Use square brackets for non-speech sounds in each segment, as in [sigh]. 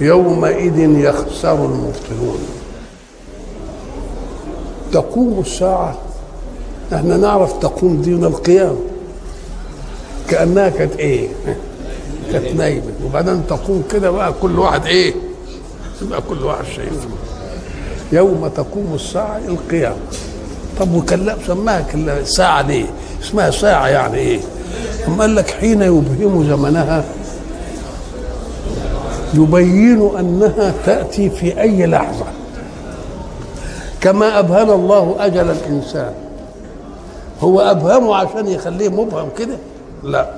يومئذ يخسر المبطلون. تقوم الساعة. إحنا نعرف تقوم دين القيام. كأنها كانت إيه؟ كانت نايمة. وبعدين تقوم كده بقى كل واحد إيه؟ يبقى كل واحد شايف. يوم تقوم الساعة القيامة. طب وكلا سماها كلا ساعة ليه اسمها ساعة يعني إيه؟ أما قال لك حين يبهم زمنها يبين أنها تأتي في أي لحظة. كما ابهم الله أجل الإنسان. هو أبهمه عشان يخليه مبهم كده؟ لا.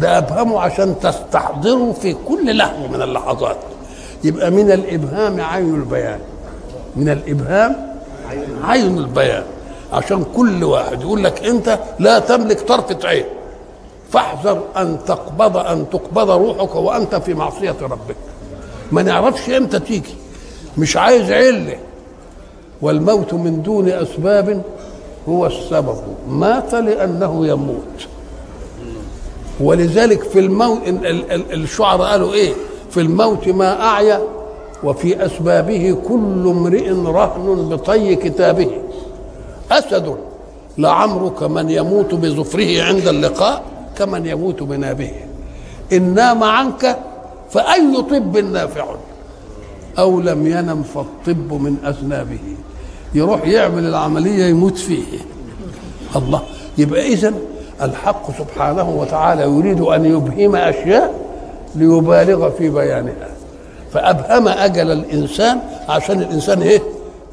ده أبهمه عشان تستحضره في كل لحظة من اللحظات. يبقى من الإبهام عين البيان. من الإبهام عين البيان. عشان كل واحد يقول لك أنت لا تملك طرفة عين. فاحذر أن تقبض أن تقبض روحك وأنت في معصية ربك. ما نعرفش إمتى تيجي. مش عايز عله والموت من دون أسباب هو السبب. مات لأنه يموت. ولذلك في الموت الشعراء قالوا إيه؟ في الموت ما أعيا وفي أسبابه كل امرئ رهن بطي كتابه. أسد. لعمرك من يموت بظفره عند اللقاء كمن يموت بنابه. إن نام عنك فأي طب نافع؟ أو لم ينم فالطب من أذنابه. يروح يعمل العملية يموت فيه. الله. يبقى إذن الحق سبحانه وتعالى يريد أن يبهم أشياء ليبالغ في بيانها. فأبهم أجل الإنسان عشان الإنسان إيه؟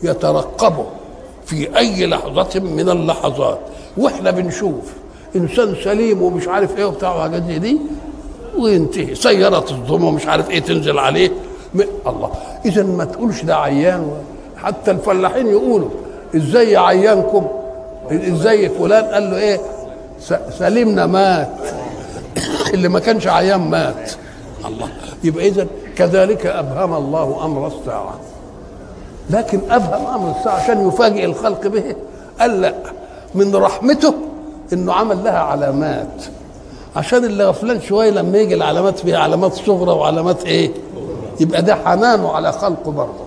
يترقبه في أي لحظة من اللحظات. وإحنا بنشوف إنسان سليم ومش عارف إيه وبتاع وحاجات دي وينتهي سيارة تصدم ومش عارف إيه تنزل عليه. الله. إذا ما تقولش ده عيان. حتى الفلاحين يقولوا إزاي عيانكم؟ إزاي فلان؟ قال له إيه. سليمنا مات. اللي ما كانش عيان مات. الله. يبقى إذا كذلك أبهم الله أمر الساعة. لكن أبهم أمر الساعة عشان يفاجئ الخلق به. قال لا. من رحمته إنه عمل لها علامات. عشان اللي غفلان شوية لما يجي العلامات فيها علامات صغرى وعلامات إيه؟ يبقى ده حنانه على خلقه برضه.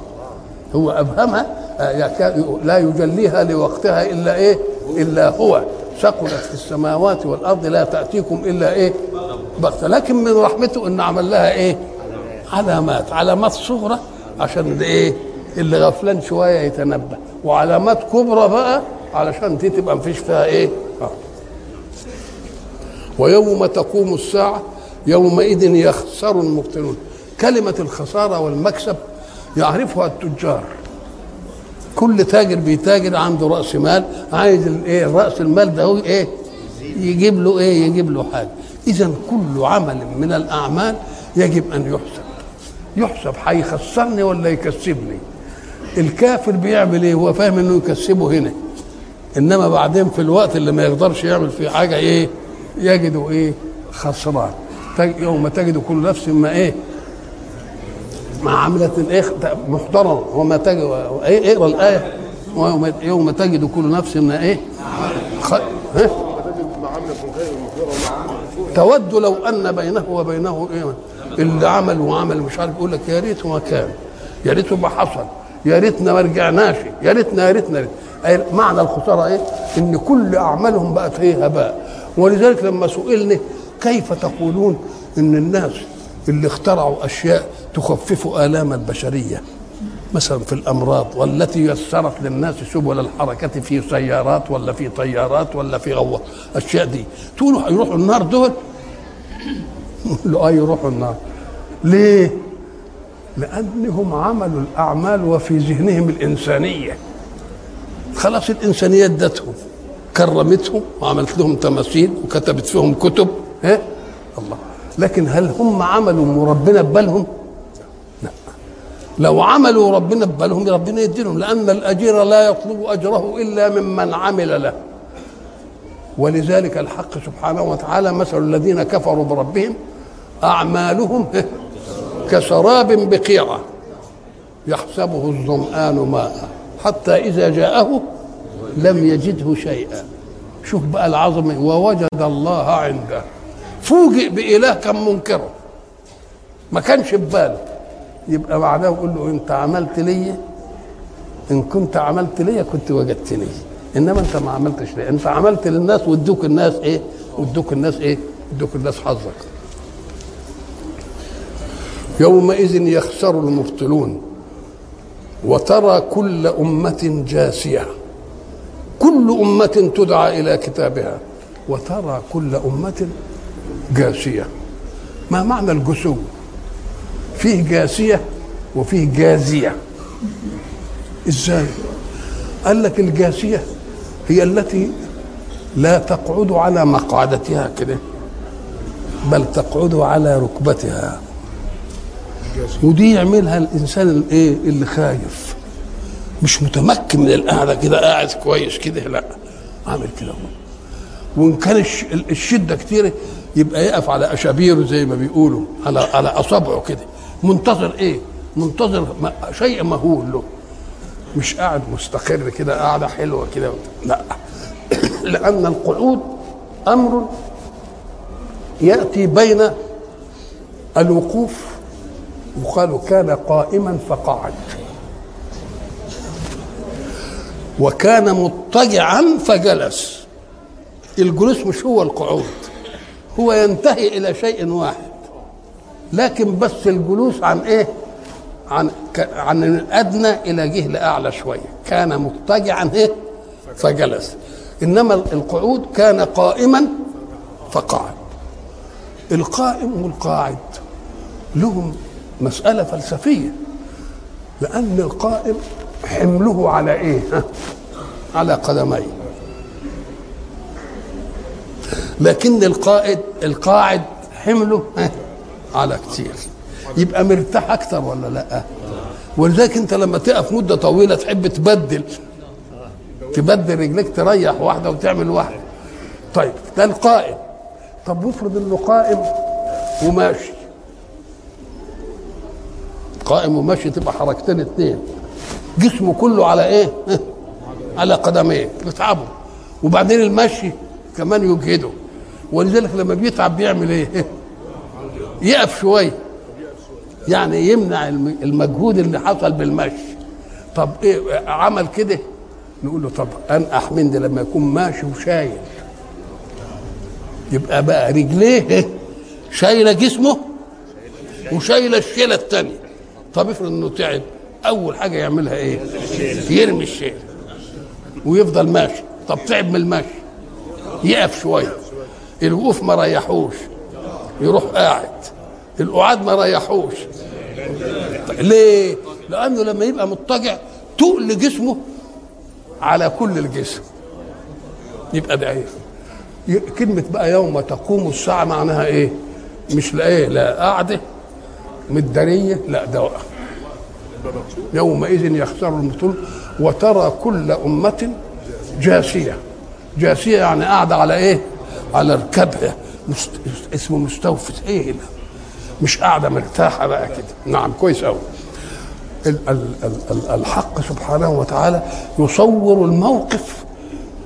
هو ابهمها لا يجليها لوقتها إلا إيه؟ إلا هو. ثقلت في السماوات والأرض لا تأتيكم إلا إيه؟ بغتة. لكن من رحمته إن عمل لها إيه؟ علامات علامات صغرى عشان إيه؟ اللي غفلان شوية يتنبه وعلامات كبرى بقى علشان دي تبقى مفيش فيها إيه؟ آه. ويوم تقوم الساعة يومئذ يخسر المبطلون. كلمة الخسارة والمكسب يعرفها التجار. كل تاجر بيتاجر عنده رأس مال عايز الايه رأس المال ده هو إيه؟ يجيب له إيه؟ يجيب له حاجة. إذا كل عمل من الأعمال يجب أن يحسب. يحسب هيخسرني ولا يكسبني. الكافر بيعمل إيه؟ هو فاهم إنه يكسبه هنا. إنما بعدين في الوقت اللي ما يقدرش يعمل فيه حاجة إيه؟ يجد إيه؟ خسران يوم تجد كل نفس ما إيه؟ ما عملت الايه محترم. وما تجد إيه؟ اقرأ الآية. ويوم يوم تجد كل نفس ما إيه؟ خ... ها؟ تود لو أن بينه وبينه إيه؟ اللي عمل وعمل مش عارف يقول لك يا ريت ما كان. يا ريت ما حصل. يا ريتنا ما رجعناش. يا ريتنا يا ريتنا معنى الخسارة إيه؟ إن كل أعمالهم بقت إيه هباء ولذلك لما سئلنا كيف تقولون إن الناس اللي اخترعوا أشياء تخفف آلام البشرية؟ مثلا في الأمراض والتي يسرت للناس سبل الحركة في سيارات ولا في طيارات ولا في غوات الاشياء دي. تقولوا يروحوا النار دول [laughs] له آه يروحوا النار. ليه؟ لأنهم عملوا الأعمال وفي ذهنهم الإنسانية. خلاص الإنسانية ادتهم. كرمتهم وعملت لهم تماثيل وكتبت فيهم كتب ها؟ الله. لكن هل هم عملوا وربنا ببالهم لا. لو عملوا ربنا ببالهم ربنا يديلهم لأن الأجير لا يطلب أجره إلا ممن عمل له. ولذلك الحق سبحانه وتعالى مثل الذين كفروا بربهم أعمالهم [laughs] كسراب بقيعة يحسبه الظمآن ماء. حتى إذا جاءه لم يجده شيئا. شوف بقى العظمة ووجد الله عنده. فوجئ بإله كان منكره. ما كانش بباله. يبقى بعدها يقول له انت عملت لي إن كنت عملت لي كنت وجدتني إنما أنت ما عملتش لي. أنت عملت للناس وادوك الناس إيه؟ وادوك الناس إيه؟ ادوك الناس حظك. يومئذ يخسر المبطلون. وترى كل أمة جاسية. كل أمة تدعى إلى كتابها وترى كل أمة جاسية ما معنى الجسو فيه جاسية وفيه جازية. إزاي؟ قال لك الجاسية هي التي لا تقعد على مقعدتها كده بل تقعد على ركبتها. ودي يعملها الإنسان الإيه؟ اللي خايف مش متمكن من القعدة كده قاعد كويس كده لا عامل كده وإن كان الشدة كتيره يبقى يقف على أشابيره زي ما بيقولوا على على أصابعه كده. منتظر إيه؟ منتظر شيء مهول له. مش قاعد مستقر كده قاعدة حلوة كده لا. [coughs] لأن القعود أمر يأتي بين الوقوف يقال كان قائما فقعد وكان مضطجعا فجلس. الجلوس مش هو القعود هو ينتهي إلى شيء واحد. لكن بس الجلوس عن إيه؟ عن عن الأدنى إلى جه لاعلى شوية. كان مضطجعا إيه؟ فجلس. إنما القعود كان قائما فقعد القائم والقاعد لهم مسألة فلسفية لأن القائم حمله على إيه؟ على قدميه لكن القائد القاعد حمله على كتير. يبقى مرتاح أكثر ولا لأ؟ ولذلك أنت لما تقف مدة طويلة تحب تبدل. تبدل رجليك تريح واحدة وتعمل واحدة. طيب ده القائم طب وافرض إنه قائم وماشي. قائم وماشي تبقى حركتين اثنين جسمه كله على إيه؟ [laughs] على قدميه بيتعبوا وبعدين المشي كمان يجهده. ولذلك لما بيتعب بيعمل إيه؟ [laughs] يقف شوية. يعني يمنع المجهود اللي حصل بالمشي. طب إيه عمل كده؟ نقول له طب انقح من ده لما يكون ماشي وشايل. يبقى بقى رجليه [laughs] شايلة جسمه وشايلة الشيلة الثانية طب افرض إنه تعب. أول حاجة يعملها إيه؟ يرمي الشيل ويفضل ماشي. طب تعب من المشي. يقف شوية. الوقوف ما ريحوش. يروح قاعد. القعاد ما ريحوش. ليه؟ لأنه لما يبقى مضطجع تقل جسمه على كل الجسم. يبقى إيه كلمة بقى يوم تقوم الساعة معناها إيه؟ مش لا إيه؟ لا قاعدة. مدارية. لا ده وقف يومئذ يخسر المبطل وترى كل أمة جاسية جاسية يعني قاعدة على إيه؟ على ركبها مست... اسمه مستوفز إيه ده؟ مش قاعدة مرتاحة بقى كده نعم كويس قوي الحق سبحانه وتعالى يصور الموقف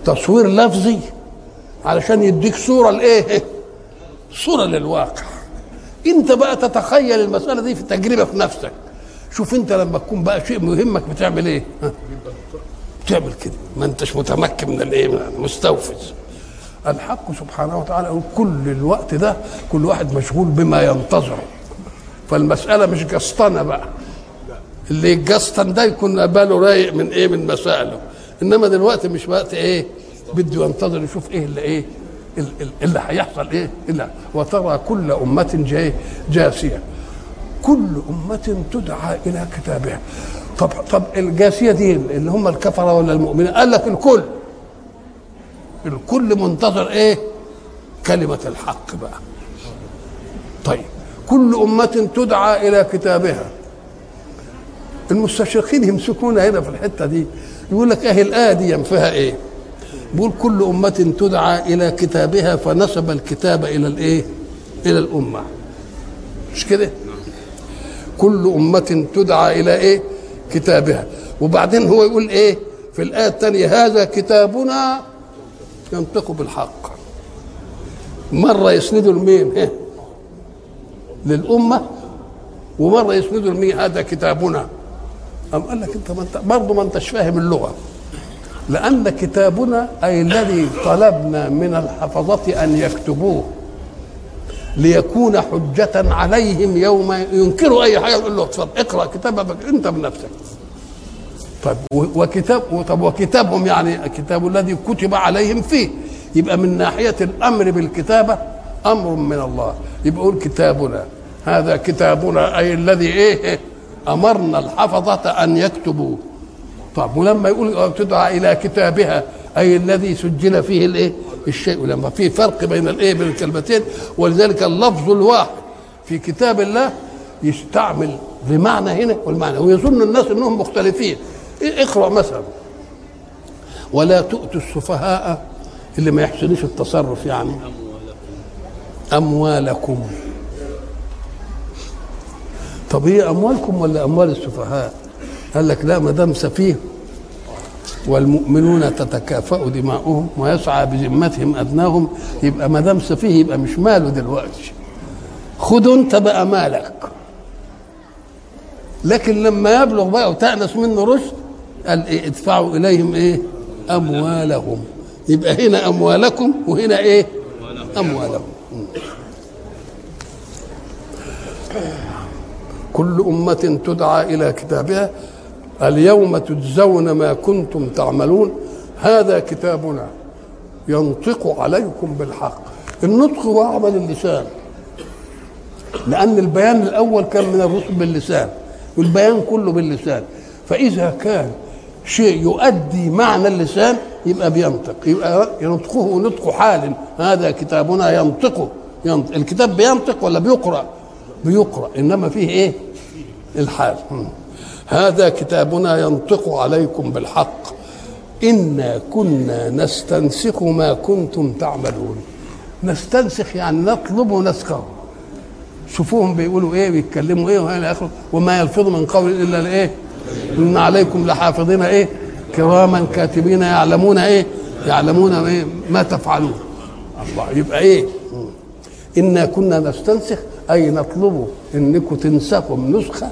تصوير لفظي علشان يديك صورة لإيه؟ صورة للواقع. أنت بقى تتخيل المسألة دي في تجربة في نفسك. شوف انت لما تكون بقى شيء مهمك بتعمل إيه؟ بتعمل كده ما انتش متمكن من الايه؟ مستوفز. الحق سبحانه وتعالى كل الوقت ده كل واحد مشغول بما ينتظره. فالمسألة مش جسطنه بقى. اللي يتجسطن ده يكون باله رايق من إيه؟ من مسائله. انما دلوقتي مش وقت إيه؟ بده ينتظر يشوف إيه اللي إيه اللي هيحصل إيه اللي وترى كل أمة جاي جاسية كل أمة تدعى إلى كتابها. طب طب الجاسية دي اللي هم الكفرة ولا المؤمنين؟ قال لك الكل. الكل منتظر إيه؟ كلمة الحق بقى. طيب كل أمة تدعى إلى كتابها. المستشرقين يمسكونا هنا في الحتة دي. يقول لك اهي الايه دي فيها إيه؟ بيقول كل أمة تدعى إلى كتابها فنسب الكتاب إلى الإيه؟ إلى الأمة. مش كده؟ كل أمة تدعى إلى إيه؟ كتابها وبعدين هو يقول إيه؟ في الآية الثانية هذا كتابنا ينطق بالحق مرة يسندوا لمين؟ للأمة ومرة يسندوا لمين؟ هذا كتابنا أم قال لك أنت ما أنت برضه ما أنتش فاهم اللغة لأن كتابنا أي الذي طلبنا من الحفظة أن يكتبوه ليكون حجة عليهم يوم ينكروا أي حاجة يقول له اتفضل اقرأ كتابك أنت بنفسك. طيب وكتاب طب وكتابهم يعني الكتاب الذي كتب عليهم فيه. يبقى من ناحية الأمر بالكتابة أمر من الله. يبقى يقول كتابنا هذا كتابنا أي الذي إيه أمرنا الحفظة أن يكتبوه. طب ولما يقول تدعى إلى كتابها أي الذي سجل فيه الإيه الشيء لما في فرق بين الإيه بين الكلمتين ولذلك اللفظ الواحد في كتاب الله يستعمل بمعنى هنا والمعنى ويظن الناس إنهم مختلفين. اقرأ مثلا. ولا تؤتوا السفهاء اللي ما يحسنش التصرف يعني. أموالكم. طب هي أموالكم ولا أموال السفهاء؟ قال لك لا ما دام سفيه والمؤمنون تتكافأ دماؤهم ويسعى بذمتهم أدناهم. يبقى ما دام سفيه يبقى مش ماله دلوقتي. خد انت بقى مالك. لكن لما يبلغ بقى وتأنس منه رشد قال إيه ادفعوا إليهم إيه؟ أموالهم. يبقى هنا أموالكم وهنا إيه؟ أموالهم. كل أمة تدعى إلى كتابها. اليوم تجزون ما كنتم تعملون. هذا كتابنا ينطق عليكم بالحق. النطق هو عمل اللسان لأن البيان الأول كان من الرسل باللسان والبيان كله باللسان. فإذا كان شيء يؤدي معنى اللسان يبقى بينطق يبقى ينطقه نطق حال. هذا كتابنا ينطقه ينطق. الكتاب بينطق ولا بيقرأ؟ بيقرأ. إنما فيه إيه؟ الحال. هذا كتابنا ينطق عليكم بالحق. إنا كنا نستنسخ ما كنتم تعملون. نستنسخ يعني نطلب نسخه شوفوهم بيقولوا إيه بيتكلموا إيه وإلى آخره. وما يلفظ من قول إلا الإيه؟ إن عليكم لحافظين إيه؟ كراما كاتبين يعلمون إيه؟ يعلمون إيه؟ ما تفعلون. الله يبقى إيه؟ إنا كنا نستنسخ أي نطلبوا إنكم تنسخوا نسخه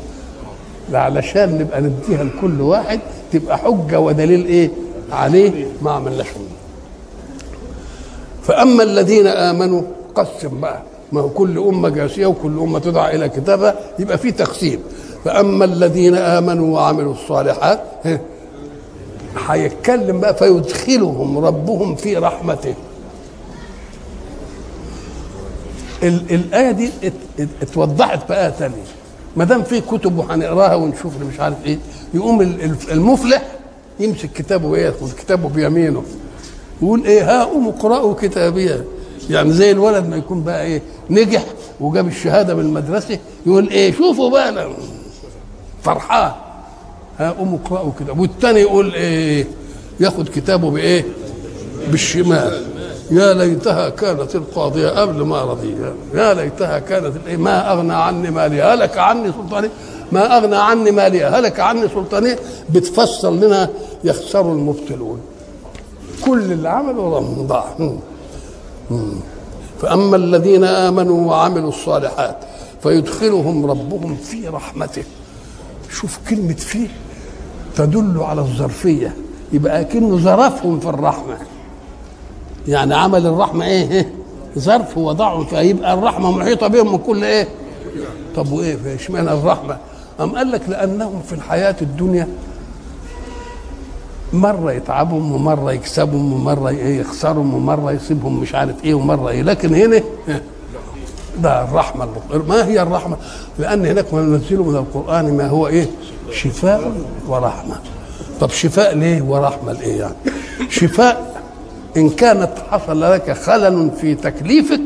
علشان نبقى نديها لكل واحد تبقى حجة ودليل إيه؟ عليه ما عملناش فأما الذين آمنوا قسم بقى. ما هو كل أمة جاسية وكل أمة تدعى إلى كتابها يبقى في تقسيم. فأما الذين آمنوا وعملوا الصالحات هيتكلم بقى فيدخلهم ربهم في رحمته. الآية دي اتوضحت بقى تاني. ما دام في كتب وهنقراها ونشوف اللي مش عارف إيه يقوم المفلح يمسك كتابه وياخذ كتابه بيمينه يقول إيه ها قوم اقرأوا كتابية. يعني زي الولد ما يكون بقى إيه نجح وجاب الشهادة من المدرسة يقول إيه شوفوا بقى أنا فرحان. ها قوم اقرأوا كتاب. والتاني يقول إيه ياخد كتابه بإيه بالشمال. يا ليتها كانت القاضية قبل ما رضي. يا ليتها كانت ما أغنى عني مالي هلك عني سلطاني. ما أغنى عني مالي هلك عني سلطاني. بتفسر لنا يخسر المبتلون. كل اللي عمله ضاع فأما الذين آمنوا وعملوا الصالحات فيدخلهم ربهم في رحمته. شوف كلمة فيه تدل على الظرفية. يبقى كأنه ظرفهم في الرحمة. يعني عمل الرحمة إيه؟ ظرف وضعهم فيبقى الرحمة محيطة بهم من كل إيه؟ طب وإيه؟ إشمعنى الرحمة؟ أم قال لك لأنهم في الحياة الدنيا مرة يتعبهم ومرة يكسبهم ومرة يخسرهم ومرة يصيبهم مش عارف إيه ومرة إيه. لكن هنا ده الرحمة ما هي الرحمة؟ لأن هناك ما ننزله من القرآن ما هو إيه؟ شفاء ورحمة. طب شفاء ليه ورحمة لإيه يعني؟ شفاء إن كانت حصل لك خلل في تكليفك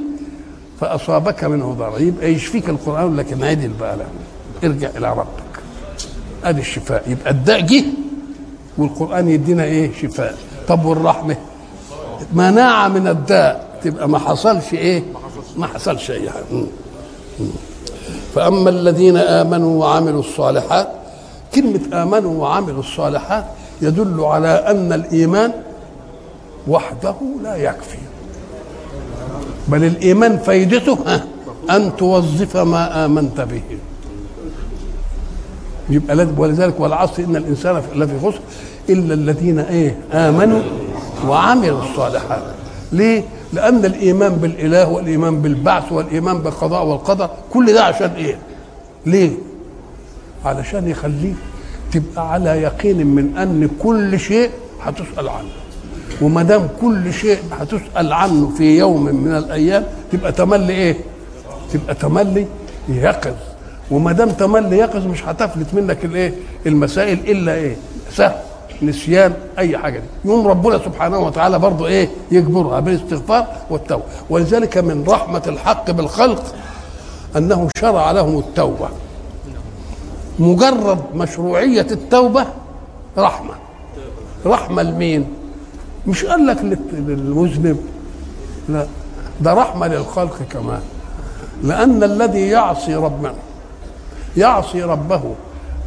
فأصابك منه ضرر يبقى يشفيك القرآن؟ لكن عدل بقى ارجع إلى ربك. أدي الشفاء. يبقى الداء جه والقرآن يدينا إيه؟ شفاء. طب والرحمة؟ مناعة من الداء. تبقى ما حصلش إيه؟ ما حصلش م. م. فأما الذين آمنوا وعملوا الصالحات كلمة آمنوا وعملوا الصالحات يدل على أن الإيمان وحده لا يكفي. بل الإيمان فايدته أن توظف ما آمنت به. يبقى ولذلك والعصر إن الإنسان لفي خسر إلا الذين إيه آمنوا وعملوا الصالحات. ليه؟ لأن الإيمان بالإله والإيمان بالبعث والإيمان بالقضاء والقدر كل ده عشان إيه؟ ليه؟ علشان يخليك تبقى على يقين من أن كل شيء هتسأل عنه. وما دام كل شيء هتسأل عنه في يوم من الأيام تبقى تملي إيه؟ تبقى تملي يقظ. وما دام تملي يقظ مش هتفلت منك الإيه؟ المسائل إلا إيه؟ سهل نسيان أي حاجة دي. يوم ربنا سبحانه وتعالى برضه إيه؟ يجبرها بالاستغفار والتوبة. ولذلك من رحمة الحق بالخلق أنه شرع لهم التوبة. مجرد مشروعية التوبة رحمة. رحمة لمين؟ مش قال لك للمذنب؟ لا. ده رحمة للخلق كمان. لأن الذي يعصي ربنا يعصي ربه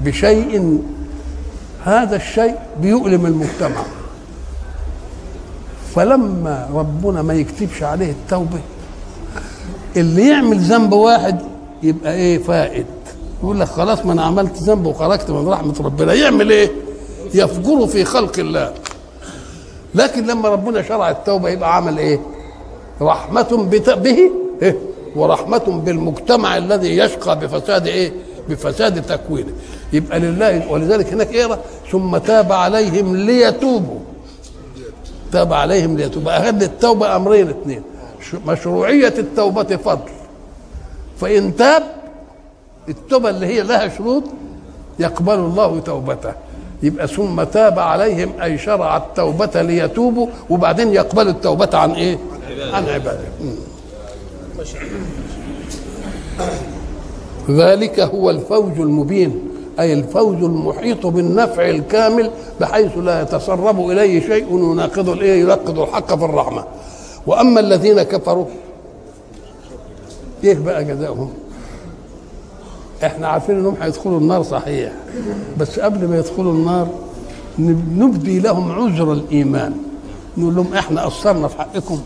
بشيء هذا الشيء بيؤلم المجتمع. فلما ربنا ما يكتبش عليه التوبة اللي يعمل ذنب واحد يبقى إيه؟ فائد. يقول لك خلاص ما أنا عملت ذنب وخرجت من رحمة ربنا. يعمل إيه؟ يفجر في خلق الله. لكن لما ربنا شرع التوبة يبقى عمل إيه؟ رحمة به. إيه؟ ورحمة بالمجتمع الذي يشقى بفساد إيه؟ بفساد تكوينه. يبقى لله ولذلك هناك اقرا ثم تاب عليهم ليتوبوا. تاب عليهم ليتوبوا. اخذ التوبة أمرين اثنين. مشروعية التوبة فضل. فإن تاب التوبة اللي هي لها شروط يقبل الله توبته. يبقى ثم تاب عليهم أي شرع التوبة ليتوبوا وبعدين يقبل التوبة عن إيه؟ عن عبادة. ذلك هو الفوز المبين أي الفوز المحيط بالنفع الكامل بحيث لا يتسرب إليه شيء يناقض الإيه؟ يناقض الحق في الرحمة. وأما الذين كفروا إيه بقى جزاؤهم؟ إحنا عارفين انهم هيدخلوا النار صحيح. بس قبل ما يدخلوا النار نبدي لهم عذر الإيمان. نقول لهم إحنا قصرنا في حقكم.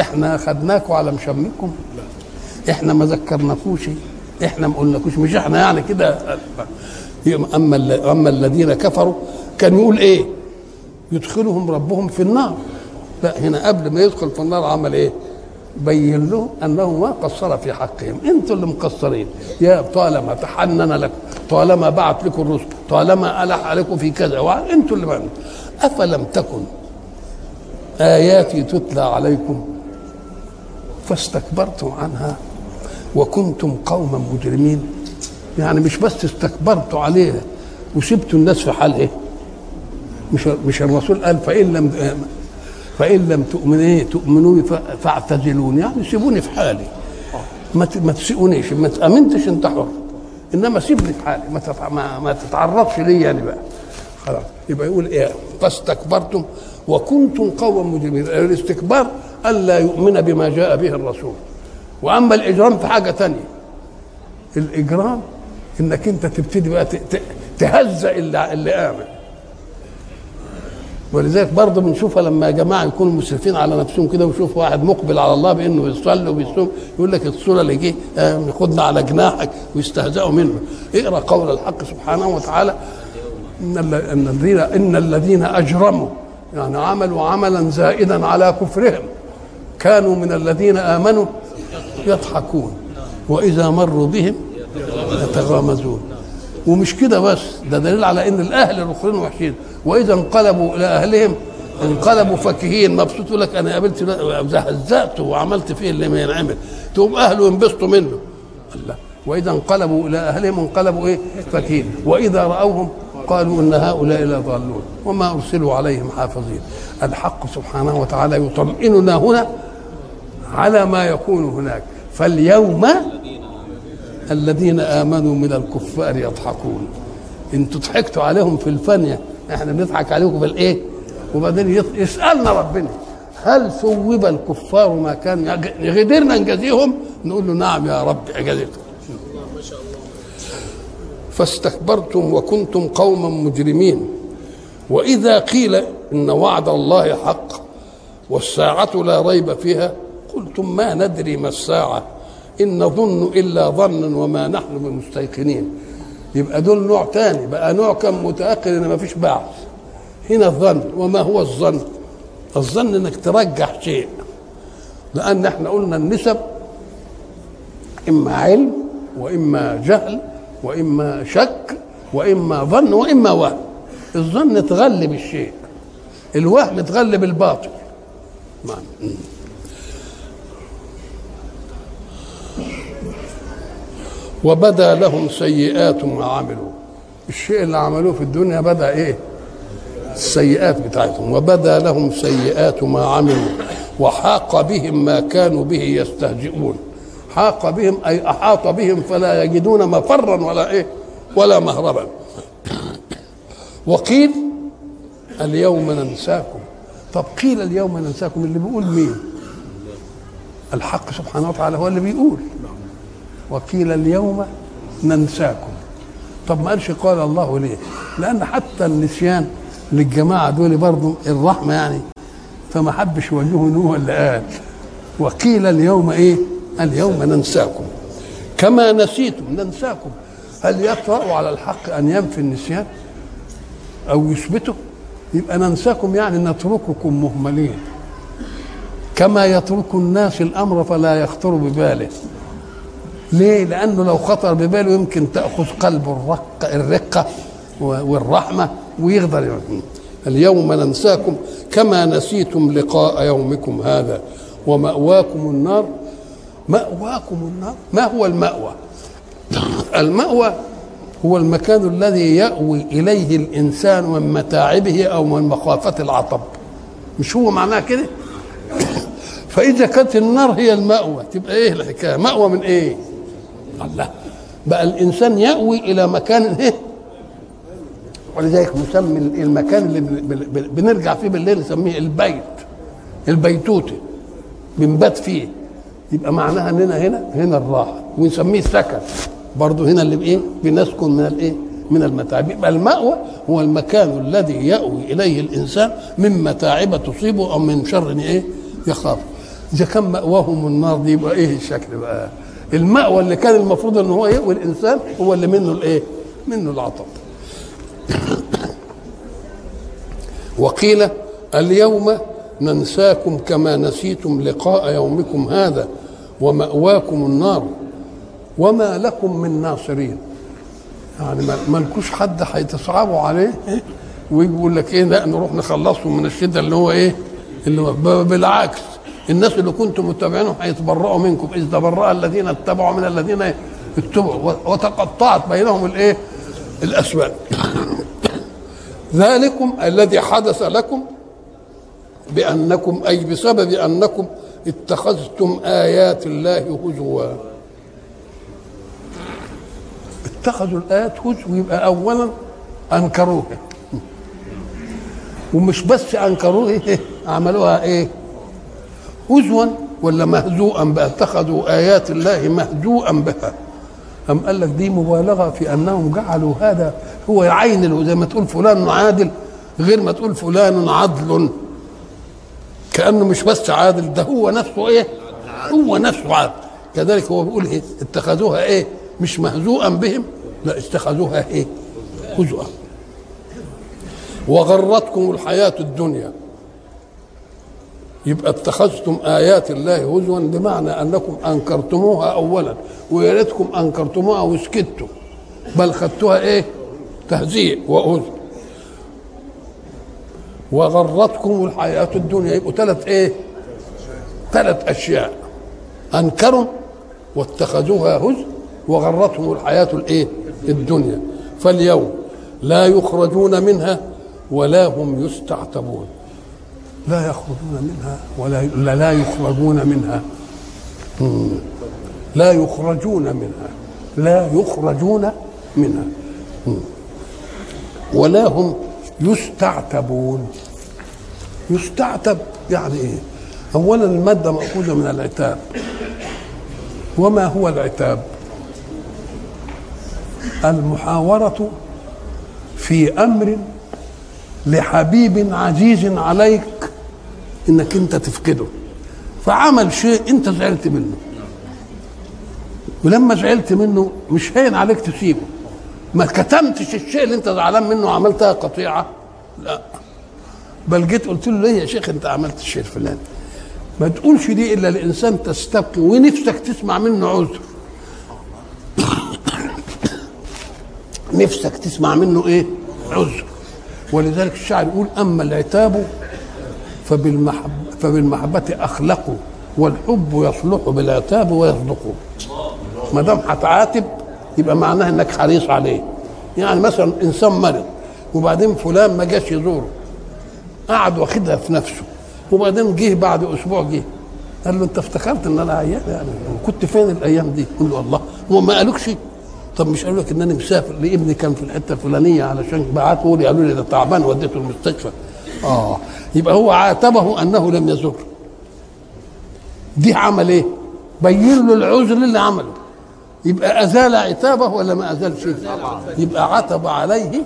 إحنا خدناكم على مشمكم. إحنا ما ذكرناكوش. إحنا ما قلناكوش. مش إحنا يعني كده. أما أما الذين كفروا كان يقول إيه؟ يدخلهم ربهم في النار. لا هنا قبل ما يدخل في النار عمل إيه؟ بين له أنه ما قصر في حقهم. أنتوا اللي مقصرين يا طالما تحنن لكم طالما بعت لكم الرسل طالما ألح عليكم في كذا أنتوا اللي بعمل. أفلم تكن آياتي تتلى عليكم؟ فاستكبرتم عنها وكنتم قوما مجرمين. يعني مش بس استكبرتوا عليها وسبتوا الناس في حال إيه مش مش الرسول قال فإن لم فإن لم تؤمنوا إيه تؤمنوا فاعتزلون يعني سيبوني في حالي. ما ما تسيئونيش ما تأمنتش انت حر إنما سيبني في حالي. ما ما, ما تتعرضش لي يعني بقى. خلاص. يبقى يقول إيه؟ فاستكبرتم وكنتم قوما مجرمين. الاستكبار الا يؤمن بما جاء به الرسول. وأما الإجرام في حاجة تانية. الإجرام إنك أنت تبتدي بقى تهزأ اللي آمن. ولذلك برضه بنشوفها لما يا جماعة يكونوا مسرفين على نفسهم كده ويشوفوا واحد مقبل على الله بإنه يصلي وبيصوم يقول لك الصورة اللي جه ياخدنا على جناحك ويستهزئوا منه. اقرأ قول الحق سبحانه وتعالى إن الذين إن الذين أجرموا يعني عملوا عملا زائدا على كفرهم كانوا من الذين آمنوا يضحكون وإذا مروا بهم يتغامزون. ومش كده بس ده دليل على إن الأهل الاخرين وحشين وإذا انقلبوا إلى أهلهم انقلبوا فكهين مبسوط يقول لك أنا قابلت هزأته وعملت فيه اللي ما ينعمل. تقوم أهله ينبسطوا منه. الله. وإذا انقلبوا إلى أهلهم انقلبوا إيه؟ فكهين. وإذا رأوهم قالوا إن هؤلاء لضالون وما أرسلوا عليهم حافظين. الحق سبحانه وتعالى يطمئننا هنا على ما يكون هناك. فاليوم الذين آمنوا من الكفار يضحكون. أنتوا ضحكتوا عليهم في الفانيه إحنا بنضحك عليكم في الايه؟ وبعدين يسألنا ربنا هل ثوب الكفار ما كان قدرنا نجازيهم؟ نقول له نعم يا رب اجازتهم فاستكبرتم وكنتم قوما مجرمين. وإذا قيل إن وعد الله حق والساعة لا ريب فيها قلتم ما ندري ما الساعة؟ إن نظن إلا ظنا وما نحن بمستيقنين. يبقى دول نوع تاني. بقى نوع كان متاكد إن ما فيش بعث هنا الظن. وما هو الظن؟ الظن إنك ترجح شيء. لأن إحنا قلنا النسب إما علم وإما جهل وإما شك وإما ظن وإما وهم. الظن تغلب الشيء. الوهم تغلب الباطل. معنى. وبدا لهم سيئات ما عملوا الشيء اللي عملوه في الدنيا بدا إيه؟ السيئات بتاعتهم. وبدا لهم سيئات ما عملوا وحاق بهم ما كانوا به يستهزئون. حاق بهم أي أحاط بهم فلا يجدون مفرا ولا إيه؟ ولا مهربا. وقيل اليوم ننساكم. طب قيل اليوم ننساكم اللي بيقول مين؟ الحق سبحانه وتعالى هو اللي بيقول. وقيل اليوم ننساكم. طب ما قالش قال الله ليه؟ لأن حتى النسيان للجماعة دول برضه الرحمة يعني فما حبش يوجهه نوح اللي قال. وقيل اليوم إيه؟ اليوم ننساكم. كما نسيتم ننساكم. هل يطرأ على الحق أن ينفي النسيان؟ أو يثبته؟ يبقى ننساكم يعني نترككم مهملين. كما يترك الناس الأمر فلا يخطر بباله. ليه؟ لأنه لو خطر بباله يمكن تأخذ قلبه الرقة الرقة والرحمة ويقدر. اليوم ننساكم كما نسيتم لقاء يومكم هذا. ومأواكم النار. مأواكم النار. ما هو المأوى؟ المأوى هو المكان الذي يأوي إليه الإنسان من متاعبه أو من مخافة العطب. مش هو معناه كده؟ [coughs] فإذا كانت النار هي المأوى تبقى إيه الحكاية؟ مأوى من إيه؟ الله. بقى الإنسان يأوي إلى مكان إيه؟ ولذلك مسمي المكان اللي بنرجع فيه بالليل نسميه البيت البيتوتي. بنبات فيه. يبقى معناها إننا هنا هنا الراحة. ونسميه السكن. برضه هنا اللي بإيه؟ بنسكن من الإيه؟ من المتاعب. يبقى المأوى هو المكان الذي يأوي إليه الإنسان من متاعب تصيبه أو من شر إيه؟ يخاف. إذا كان مأواهم النار دي يبقى إيه الشكل بقى؟ المأوى اللي كان المفروض إن هو يأوي الإنسان هو اللي منه الإيه؟ منه العطب. [coughs] وقيل اليوم ننساكم كما نسيتم لقاء يومكم هذا ومأواكم النار وما لكم من ناصرين. يعني ما لكوش حد هيتصعبوا عليه إيه؟ ويقول لك إيه لا نروح نخلصهم من الشدة اللي هو إيه؟ اللي بالعكس. الناس اللي كنتم متابعينهم هيتبرأوا منكم إذ تبرأ الذين اتبعوا من الذين اتبعوا وتقطعت بينهم الإيه؟ الأسباب. [coughs] ذلكم الذي حدث لكم بأنكم أي بسبب أنكم اتخذتم آيات الله هزوا. اتخذوا الآيات هزوا يبقى اولا أنكروها. ومش بس أنكروها إيه؟ عملوها إيه؟ هزوا ولا مهزوءا بقى اتخذوا آيات الله مهزوءا بها. أم قال لك دي مبالغة في أنهم جعلوا هذا هو عين زي ما تقول فلان عادل غير ما تقول فلان عدل. كأنه مش بس عادل ده هو نفسه إيه؟ هو نفسه عادل. كذلك هو بيقول إيه؟ اتخذوها إيه؟ مش مهزوءا بهم؟ لا اتخذوها إيه؟ هزؤا وغرتكم الحياة الدنيا. يبقى اتخذتم آيات الله هزوا بمعنى أنكم أنكرتموها أولا ويا ريتكم أنكرتموها وسكتوا بل خدتوها إيه؟ تهزيء وهزو وغرتكم الحياة الدنيا يبقوا ثلاث إيه؟ ثلاث أشياء أنكروا واتخذوها هزوا وغرتهم الحياة الإيه؟ الدنيا فاليوم لا يخرجون منها ولا هم يستعتبون لا يخرجون منها ولا لا, يخرجون منها. لا يخرجون منها. لا يخرجون منها. ولا هم يستعتبون. يستعتب يعني إيه؟ اولا المادة مأخوذة من العتاب. وما هو العتاب؟ المحاورة في أمر لحبيب عزيز عليك إنك أنت تفقده. فعمل شيء أنت زعلت منه. ولما زعلت منه مش هين عليك تسيبه. ما كتمتش الشيء اللي أنت زعلان منه وعملتها قطيعة. لا. بل جيت قلت له ليه يا شيخ أنت عملت الشيء الفلاني؟ ما تقولش دي إلا الانسان تستبقي ونفسك تسمع منه عذر. [coughs] نفسك تسمع منه إيه؟ عذر. ولذلك الشاعر يقول أما العتاب فبالمحبة, فبالمحبة أخلقوا والحب يصلح بالعتاب ويصدق. ما دام هتعاتب يبقى معناها إنك حريص عليه. يعني مثلا إنسان مرض وبعدين فلان ما جاش يزوره. قعد واخدها في نفسه. وبعدين جه بعد أسبوع جه. قال له أنت افتكرت إن أنا عيان يعني كنت فين الأيام دي؟ قال له الله. هو ما قالوكش؟ طب مش قالوا لك إن أنا مسافر؟ لابني كان في الحتة الفلانية علشان بعتوا لي؟ قالوا لي ده تعبان وديته المستشفى. آه. يبقى هو عاتبه أنه لم يزر. دي عمل إيه؟ بين له العذر اللي عمله يبقى أزال عتابه ولا ما أزال شيء؟ يبقى عتب عليه.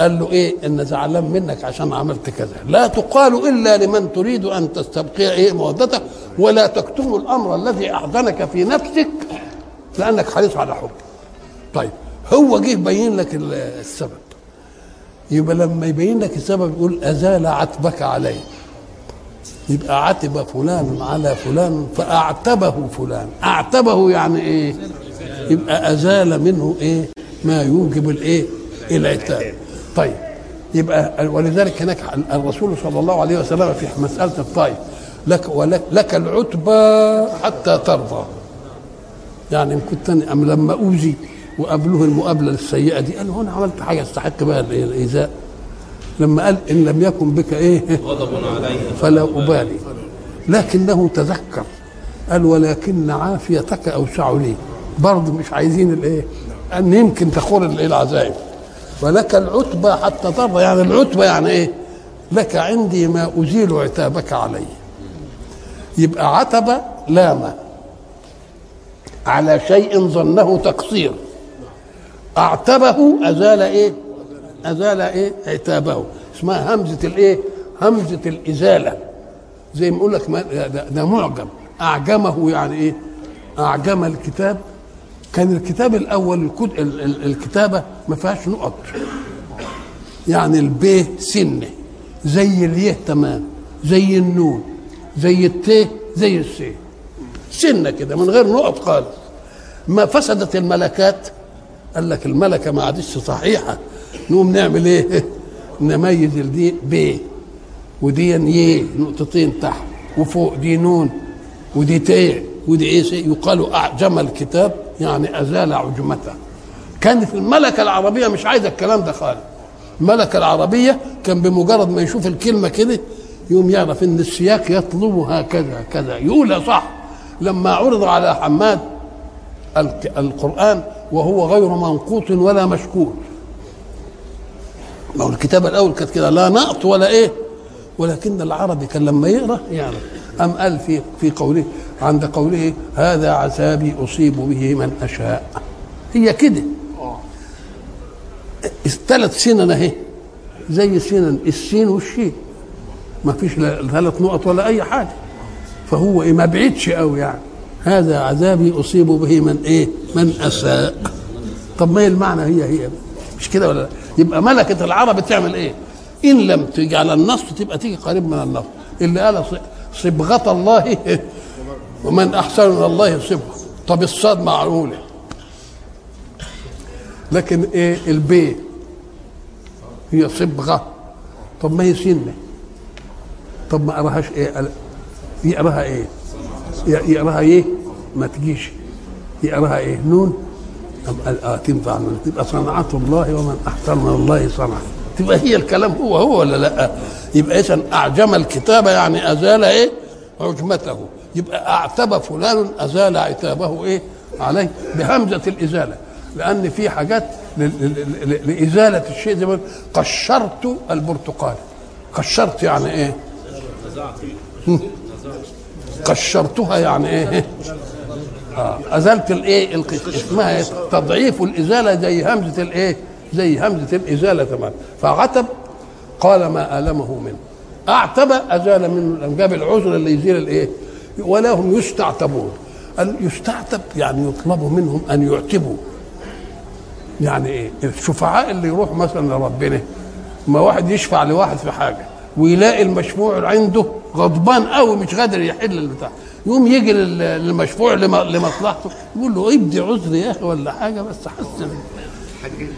قال له إيه؟ إن زعلان منك عشان عملت كذا. لا تقال إلا لمن تريد أن تستبقي إيه؟ مودته. ولا تكتم الأمر الذي أحزنك في نفسك لأنك حريص على حب طيب هو جه بين لك السبب. يبقى لما يبين لك السبب يقول أزال عتبك عليه. يبقى عتب فلان على فلان فأعتبه فلان. أعتبه يعني إيه؟ يبقى أزال منه إيه؟ ما يوجب الإيه؟ العتاب. طيب يبقى ولذلك هناك الرسول صلى الله عليه وسلم في مسألة الطائف لك ولك لك العتبى حتى ترضى. يعني كنت أم لما أوذي. وقابلوه المقابلة السيئة دي قال هنا عملت حاجة استحق بها الإيذاء. لما قال إن لم يكن بك إيه؟ غضب علي فلا أبالي. لكنه تذكر. قال ولكن عافيتك أوسع لي. برضه مش عايزين الإيه؟ أن يمكن تخور الايه العزائم ولك العتبى حتى ترضى. يعني العتبى يعني إيه؟ لك عندي ما أزيل عتابك علي. يبقى عتب لام على شيء ظنه تقصير. اعتبه أزال إيه؟ أزال إيه؟ عتابه اسمها همزة الإيه؟ همزة الإزالة. زي ما يقول لك ده, معجم. أعجمه يعني إيه؟ أعجم الكتاب. كان الكتاب الأول الكتابة ما فيهاش نقط. يعني الب سنه زي اليه تمام. زي النون زي الت زي الس. سنة كده من غير نقط خالص. ما فسدت الملكات. قال لك الملكة ما عادش صحيحة. نقوم نعمل إيه؟ [laughs] نميز دي ب ودي ي نقطتين تحت وفوق دي نون ودي ت ودي إيه يقال أعجم الكتاب يعني أزال عجمته. كانت الملكة العربية مش عايزه الكلام ده خالص. الملكة العربية كان بمجرد ما يشوف الكلمة كده يقوم يعرف إن السياق يطلب هكذا كذا يقولها صح لما عرض على حماد القرآن وهو غير منقوط ولا مشكول ما هو الكتابة الأول كانت كده لا نقط ولا إيه. ولكن العربي كان لما يقرأ يعني أم قال في في قوله عند قوله هذا عذابي أصيب به من أشاء. هي كده. الثلاث سنن أهي زي سنن السين والشين. ما فيش لا ثلاث نقط ولا أي حاجة. فهو إيه ما بعيدش قوي يعني. هذا عذابي أصيب به من إيه؟ من أساء. طب ما هي المعنى هي هي؟ مش كده ولا لا؟ يبقى ملكة العرب تعمل إيه؟ إن لم تيجي على النص تبقى تيجي قريب من النص اللي قال ص- صبغة الله [laughs] ومن أحسن من الله صبغة. طب الصاد معقولة؟ لكن إيه؟ البي هي صبغة. طب ما هي سنة. طب ما قراهاش إيه؟ قال- يقراها إيه؟ يقراها إيه؟ ما تجيش. يقراها إيه؟ نون. آه تنفع نون. تبقى صنعة الله ومن أحسن من الله صنعة تبقى هي الكلام هو هو ولا لأ؟ يبقى إذا أعجم الكتابة يعني أزال إيه؟ عجمته. يبقى أعتب فلان أزال عتابه إيه؟ عليه. بهمزة الإزالة. لأن في حاجات لإزالة الشيء زي ما قشرت البرتقال. قشرت يعني إيه؟ قشرتها يعني إيه؟ آه. أزلت الإيه؟ اسمها تضعيف الإزالة زي همزة الإيه؟ زي همزة الإزالة تمام. فعتب قال ما آلمه منه. أعتب أزال منه جاب العذر اللي يزيل الإيه؟ ولا هم يستعتبون. يستعتب يعني يطلب منهم أن يعتبوا. يعني إيه؟ الشفعاء اللي يروح مثلا لربنا ما واحد يشفع لواحد في حاجة. ويلاقي المشفوع عنده غضبان قوي مش قادر يحل البتاع. يقوم يجي للمشفوع لمصلحته يقول له ابدي عذر يا أخي ولا حاجة بس حسن.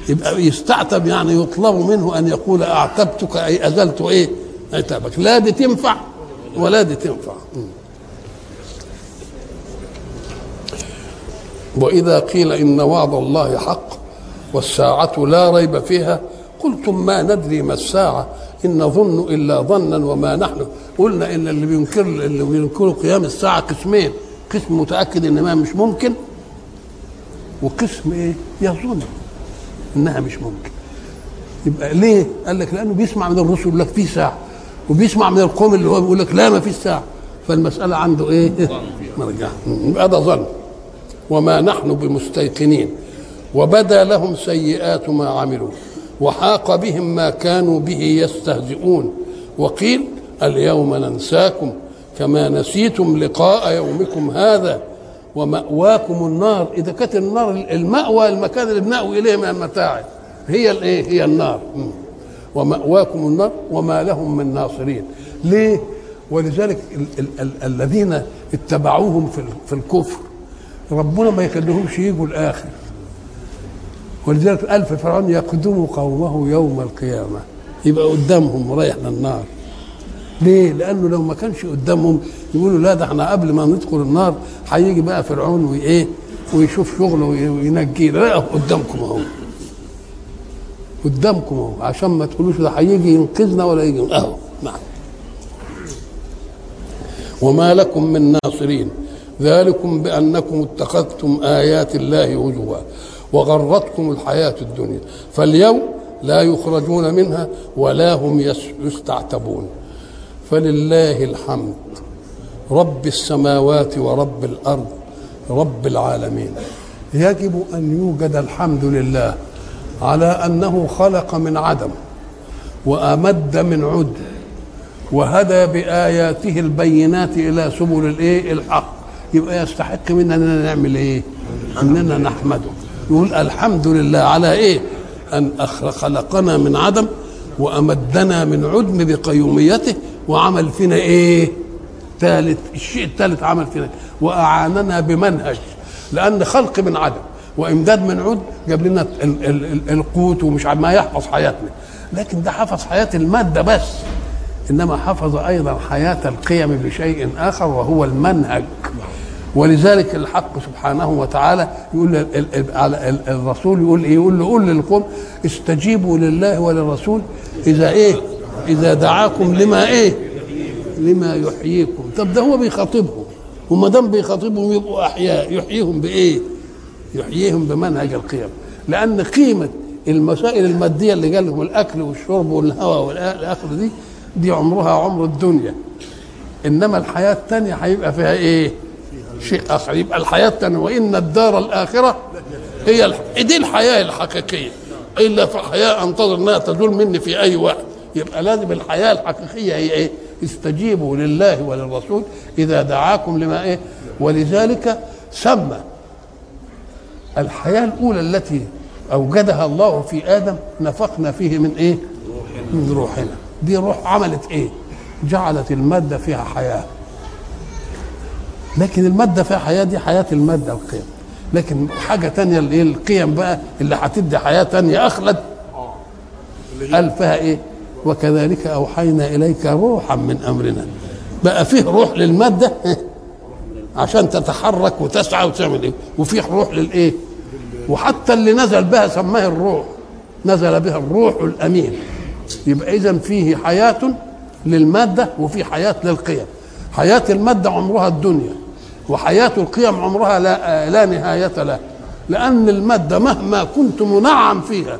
يبقى يستعتب يعني يطلب منه أن يقول أعتبتك أي أزلت إيه؟ عتابك. لا دي تنفع ولا دي تنفع وإذا قيل إن وعد الله حق والساعة لا ريب فيها قلتم ما ندري ما الساعة. إن نظن إلا ظنا وما نحن. قلنا إن اللي بينكر اللي بينكروا قيام الساعة قسمين. قسم متأكد إن ما مش ممكن وقسم إيه؟ يظن إنها مش ممكن. يبقى ليه؟ قال لك لأنه بيسمع من الرسل يقول لك في ساعة وبيسمع من القوم اللي هو بيقول لك لا ما فيش ساعة. فالمسألة عنده إيه؟ مرجع. يبقى ده ظن. وما نحن بمستيقنين. وبدا لهم سيئات ما عملوا. وحاق بهم ما كانوا به يستهزئون. وقيل اليوم ننساكم كما نسيتم لقاء يومكم هذا ومأواكم النار. إذا كانت النار المأوى المكان اللي بنأوي إليه من المتاعب هي الإيه؟ هي النار. ومأواكم النار وما لهم من ناصرين. ليه؟ ولذلك ال- ال- ال- الذين اتبعوهم في في الكفر ربنا ما يخليهمش يجوا الآخر. ولذلك في فرعون يقدم قومه يوم القيامة. يبقى قدامهم رايح للنار ليه؟ لأنه لو ما كانش قدامهم يقولوا لا ده إحنا قبل ما ندخل النار هيجي بقى فرعون وإيه ويشوف شغله وينجينا لا قدامكم أهو. قدامكم أهو. عشان ما تقولوش ده هيجي ينقذنا ولا يجي. أهو. نعم. وما لكم من ناصرين. ذلكم بأنكم اتخذتم آيات الله هزوا. وغرتكم الحياة الدنيا. فاليوم لا يخرجون منها ولا هم يس- يستعتبون. فلله الحمد. رب السماوات ورب الأرض رب العالمين. يجب أن يوجد الحمد لله على أنه خلق من عدم وأمد من عد وهدى بآياته البينات إلى سبل الإيه؟ الحق. يبقى يستحق منا أننا نعمل إيه؟ أننا نحمده. يقول الحمد لله على أن أخ- خلقنا من عدم وأمدنا من عدم بقيوميته وعمل فينا إيه؟ ثالث الشيء الثالث عمل فينا. وأعاننا بمنهج. لأن خلق من عدم وإمداد من عد جاب لنا ال- ال- ال- القوت ومش ما يحفظ حياتنا. لكن ده حفظ حياة المادة بس. إنما حفظ أيضا حياة القيم بشيء آخر وهو المنهج. ولذلك الحق سبحانه وتعالى يقول على ال- الرسول يقول إيه؟ يقول له قول للقوم استجيبوا لله وللرسول. إذا إيه؟ إذا دعاكم لما إيه؟ لما يحييكم. طب ده هو بيخاطبهم. وما دام بيخاطبهم يبقوا أحياء. يحييهم بإيه؟ يحييهم بمنهج القيم. لأن قيمة المسائل المادية اللي قال لهم الأكل والشرب والهواء والاخر دي دي عمرها عمر الدنيا. إنما الحياة الثانية هيبقى فيها إيه؟ شيء اخر يبقى الحياة الثانية وإن الدار الآخرة هي. دي الحياة الحقيقية. إلا في حياه انتظر أنها تزول مني في أي وقت. يبقى لازم الحياة الحقيقية هي إيه؟ استجيبوا لله وللرسول إذا دعاكم لما إيه؟ ولذلك سمى الحياة الأولى التي أوجدها الله في آدم نفخنا فيه من إيه؟ من روحنا. دي روح عملت إيه؟ جعلت المادة فيها حياة. لكن المادة فيها حياة دي حياة المادة القيم. لكن حاجة تانية اللي إيه القيم بقى اللي هتدي حياة تانية أخلد. قال فيها إيه؟ وكذلك أوحينا إليك روحا من أمرنا. بقى فيه روح للمادة [laughs] عشان تتحرك وتسعى وتعمل إيه؟ وفي روح للإيه؟ وحتى اللي نزل بها سماه الروح. نزل بها الروح الأمين. يبقى اذا فيه حياة للمادة وفي حياة للقيم. حياة الماده عمرها الدنيا وحياة القيم عمرها لا لا نهاية له لأن المادة مهما كنت منعم فيها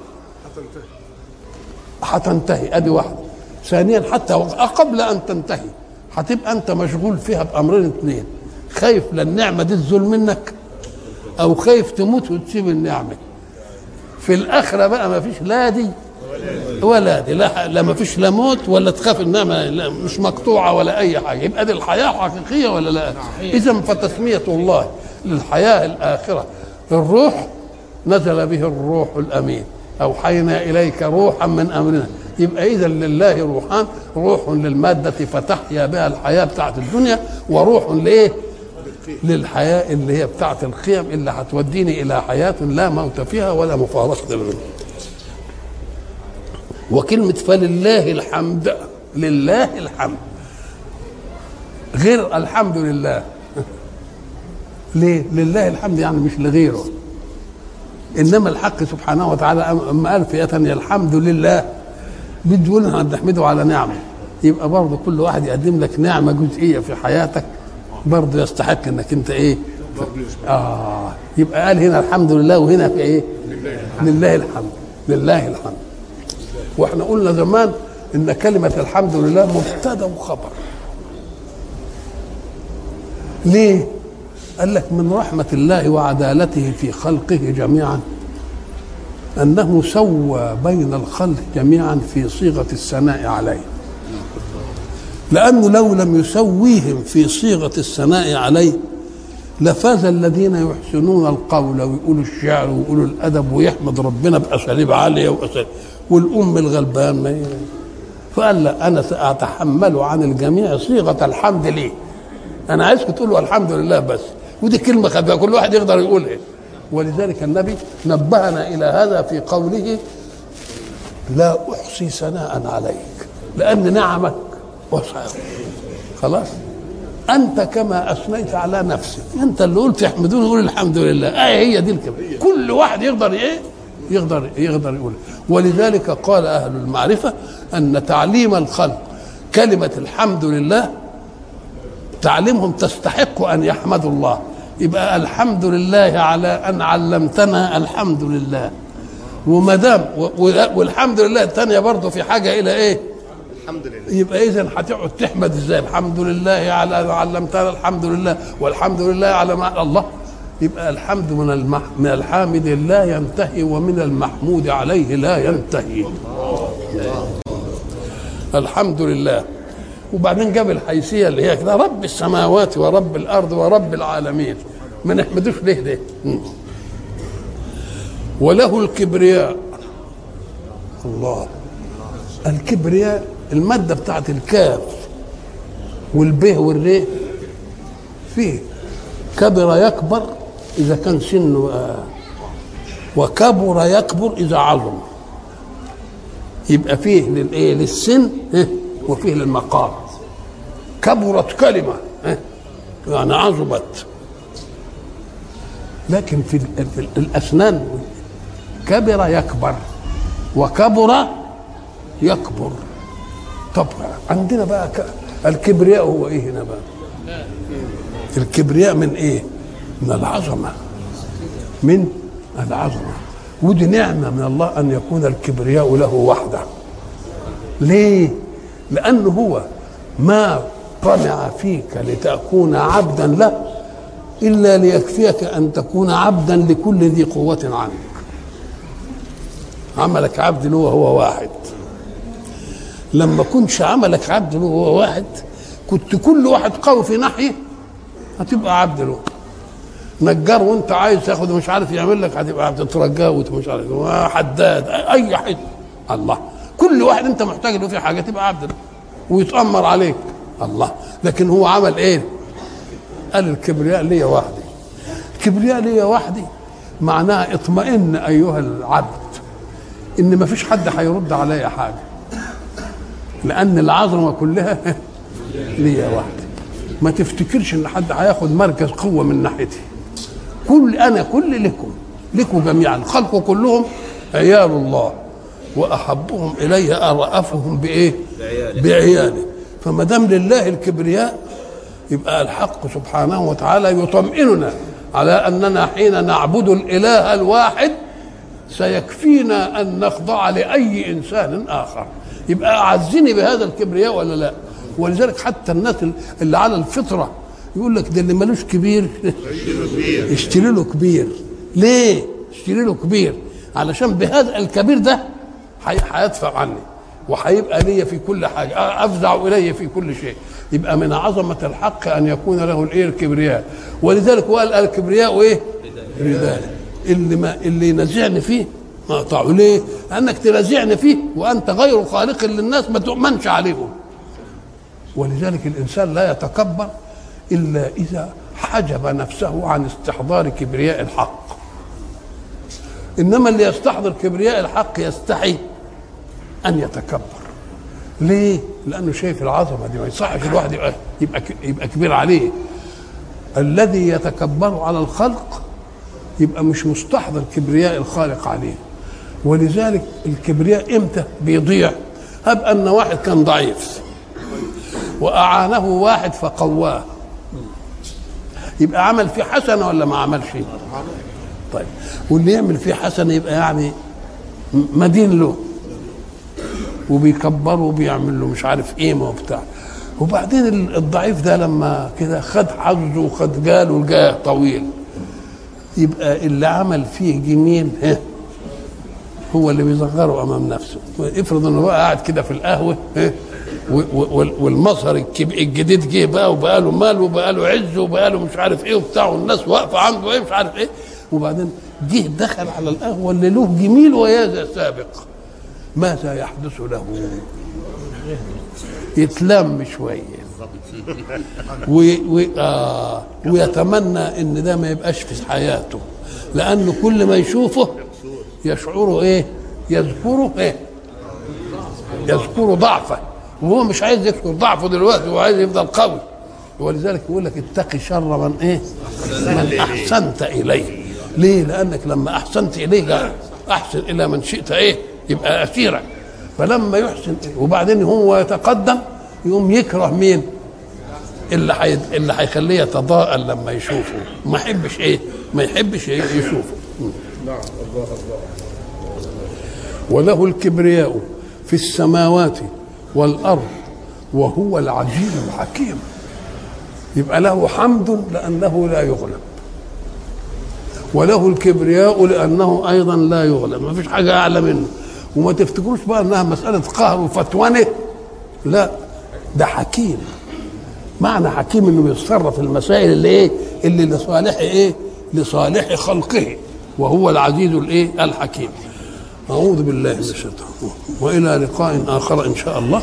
هتنتهي ادي واحدة ثانيا حتى قبل أن تنتهي. هتبقى أنت مشغول فيها بأمرين اثنين خايف للنعمة دي تزول منك أو خايف تموت وتسيب النعمة. في الآخرة بقى ما فيش لا دي. ولا دي لا, لا ما فيش لا موت ولا تخاف النعمه لا مش مقطوعة ولا أي حاجة. يبقى دي الحياة حقيقية ولا لا؟ اذا فتسمية الله للحياة الآخرة. الروح نزل به الروح الأمين. أوحينا إليك روحا من أمرنا. يبقى اذا لله روحان. روح للمادة فتحيا بها الحياة بتاعت الدنيا وروح لإيه؟ للحياة اللي هي بتاعت القيم اللي هتوديني إلى حياة لا موت فيها ولا مفارقة للموت وكلمة فلله الحمد لله الحمد. غير الحمد لله. [laughs] ليه؟ لله الحمد يعني مش لغيره. إنما الحق سبحانه وتعالى اما قال ثانية الحمد لله. بده لنا نحمده على نعمة. يبقى برضه كل واحد يقدم لك نعمة جزئية في حياتك برضه يستحق إنك أنت إيه؟ آه. يبقى قال هنا الحمد لله وهنا في إيه؟ لله الحمد. لله الحمد. وإحنا قلنا زمان إن كلمة الحمد لله مبتدأ وخبر. ليه؟ قال لك من رحمة الله وعدالته في خلقه جميعا أنه سوى بين الخلق جميعا في صيغة الثناء عليه. لأنه لو لم يسويهم في صيغة الثناء عليه لفاز الذين يحسنون القول ويقولوا الشعر ويقولوا الأدب ويحمد ربنا بأساليب عالية وأساليب. والأم الغلبان ما فقال لا أنا سأتحمل عن الجميع صيغة الحمد ليه أنا عايزكم تقولوا الحمد لله بس. ودي كلمة خفيفة كل واحد يقدر يقولها ولذلك النبي نبهنا إلى هذا في قوله لا أحصي ثناء عليك لأن نعمك وسع خلاص؟ أنت كما أثنيت على نفسك. أنت اللي قلت يحمدوني قول الحمد لله. آه هي دي الكلمة. كل واحد يقدر إيه؟ يقدر يقدر يقول. ولذلك قال أهل المعرفة أن تعليم الخلق كلمة الحمد لله تعليمهم تستحق أن يحمدوا الله يبقى الحمد لله على أن علمتنا الحمد لله وما دام والحمد لله الثانية برضه في حاجة إلى إيه؟ الحمد لله يبقى اذا هتقعد تحمد إزاي؟ الحمد لله على أن علمتنا الحمد لله والحمد لله على ما الله يبقى الحمد من المح... من الحامد لا ينتهي ومن المحمود عليه لا ينتهي. الحمد لله. وبعدين جاب الحيثيه اللي هي كده رب السماوات ورب الأرض ورب العالمين. ما نحمدوش ليه ده وله الكبرياء. الله. الكبرياء المادة بتاعت الكاف والبه والري فيه كبر يكبر إذا كان سنه وكبر يكبر إذا عظم. يبقى فيه للإيه؟ للسن وفيه للمقام. كبرت كلمة يعني عظمت. لكن في, في الأسنان كبر يكبر وكبر يكبر. طب عندنا بقى الكبرياء هو إيه هنا بقى؟ الكبرياء من إيه؟ من العظمة. من العظمة. ودي نعمة من الله أن يكون الكبرياء له وحده. ليه؟ لأنه هو ما طمع فيك لتكون عبدا له إلا ليكفيك أن تكون عبدا لكل ذي قوة عنك. عملك عبد له هو واحد. لما كنتش عملك عبد له هو واحد كنت كل واحد قوي في ناحية هتبقى عبد له. نجار وانت عايز تاخد مش عارف يعمل لك هتبقى عبد ترجاه ومش عارف حداد أي حد. الله. كل واحد انت محتاج له في حاجة تبقى عبد ويتأمر عليك. الله. لكن هو عمل إيه؟ قال الكبرياء ليا وحدي. الكبرياء ليا وحدي معناها اطمئن أيها العبد إن ما فيش حد هيرد عليا حاجة. لأن العظمة كلها [laughs] ليا وحدي. ما تفتكرش إن حد هياخد مركز قوة من ناحيتي. كل أنا كل لكم لكم جميعا. الخلق كلهم عيال الله وأحبهم اليه أرأفهم بإيه؟ بعياله. فما دام لله الكبرياء يبقى الحق سبحانه وتعالى يطمئننا على أننا حين نعبد الإله الواحد سيكفينا أن نخضع لأي إنسان آخر. يبقى أعزني بهذا الكبرياء ولا لا؟ ولذلك حتى الناس اللي على الفطرة يقول لك ده اللي ملوش كبير. [laughs] اشتري له كبير. ليه؟ اشتري له كبير. علشان بهذا الكبير ده هيدفع عني. وهيبقى لي في كل حاجة. أفزع إليه في كل شيء. يبقى من عظمة الحق أن يكون له الايه الكبرياء ولذلك قال الكبرياء إيه؟ رداء. اللي ما اللي ينازعني فيه ما أقطعه. ليه؟ لأنك تنازعني فيه وأنت غير خالق للناس ما تؤمنش عليهم. ولذلك الإنسان لا يتكبر إلا إذا حجب نفسه عن استحضار كبرياء الحق. إنما اللي يستحضر كبرياء الحق يستحي أن يتكبر. ليه؟ لأنه شايف العظمة دي ما يصحش الواحد يبقى يبقى, يبقى كبير عليه. الذي يتكبر على الخلق يبقى مش مستحضر كبرياء الخالق عليه. ولذلك الكبرياء إمتى؟ بيضيع. هب أن واحد كان ضعيف وأعانه واحد فقواه. يبقى عمل فيه حسنة ولا ما عملش؟ طيب. واللي يعمل فيه حسنة يبقى يعني مدين له. وبيكبره وبيعمل له مش عارف إيه وبتاع. وبعدين الضعيف ده لما كده خد حظه وخد جاله الجاه طويل. يبقى اللي عمل فيه جميل ها هو اللي بيصغره أمام نفسه. افرض إنه بقى قاعد كده في القهوة ها والمظهر الجديد جه بقى وبقى له مال وبقى له عز وبقى له مش عارف إيه وبتاع والناس واقفة عنده إيه مش عارف إيه. وبعدين جه دخل على القهوة اللي له جميل ويا سابق. ماذا يحدث له؟ يتلم شوية. و... و... آه ويتمنى إن ده ما يبقاش في حياته. لأنه كل ما يشوفه يشعره إيه؟ يذكره إيه؟ يذكر ضعفه وهو مش عايز يذكر ضعفه دلوقتي هو عايز يفضل قوي. ولذلك يقول لك اتقي شر من إيه؟ من أحسنت إليه. ليه؟ لأنك لما أحسنت إليه أحسن إلى من شئت إيه؟ يبقى اسيرك فلما يحسن وبعدين هو يتقدم يقوم يكره مين؟ اللي حي... اللي هيخليه يتضاءل لما يشوفه. ما يحبش إيه؟ ما يحبش إيه يشوفه. نعم الله الله. وله الكبرياء في السماوات والأرض وهو العزيز الحكيم. يبقى له حمد لأنه لا يغلب وله الكبرياء لأنه أيضا لا يغلب. ما فيش حاجة أعلى منه. وما تفتكروش بقى إنها مسألة قهر وفتوانة؟ لا ده حكيم. معنى حكيم إنه بيتصرف المسائل اللي إيه؟ اللي لصالح إيه؟ لصالح خلقه وهو العزيز الإيه؟ الحكيم. أعوذ بالله من الشيطان وإلى لقاء آخر إن شاء الله.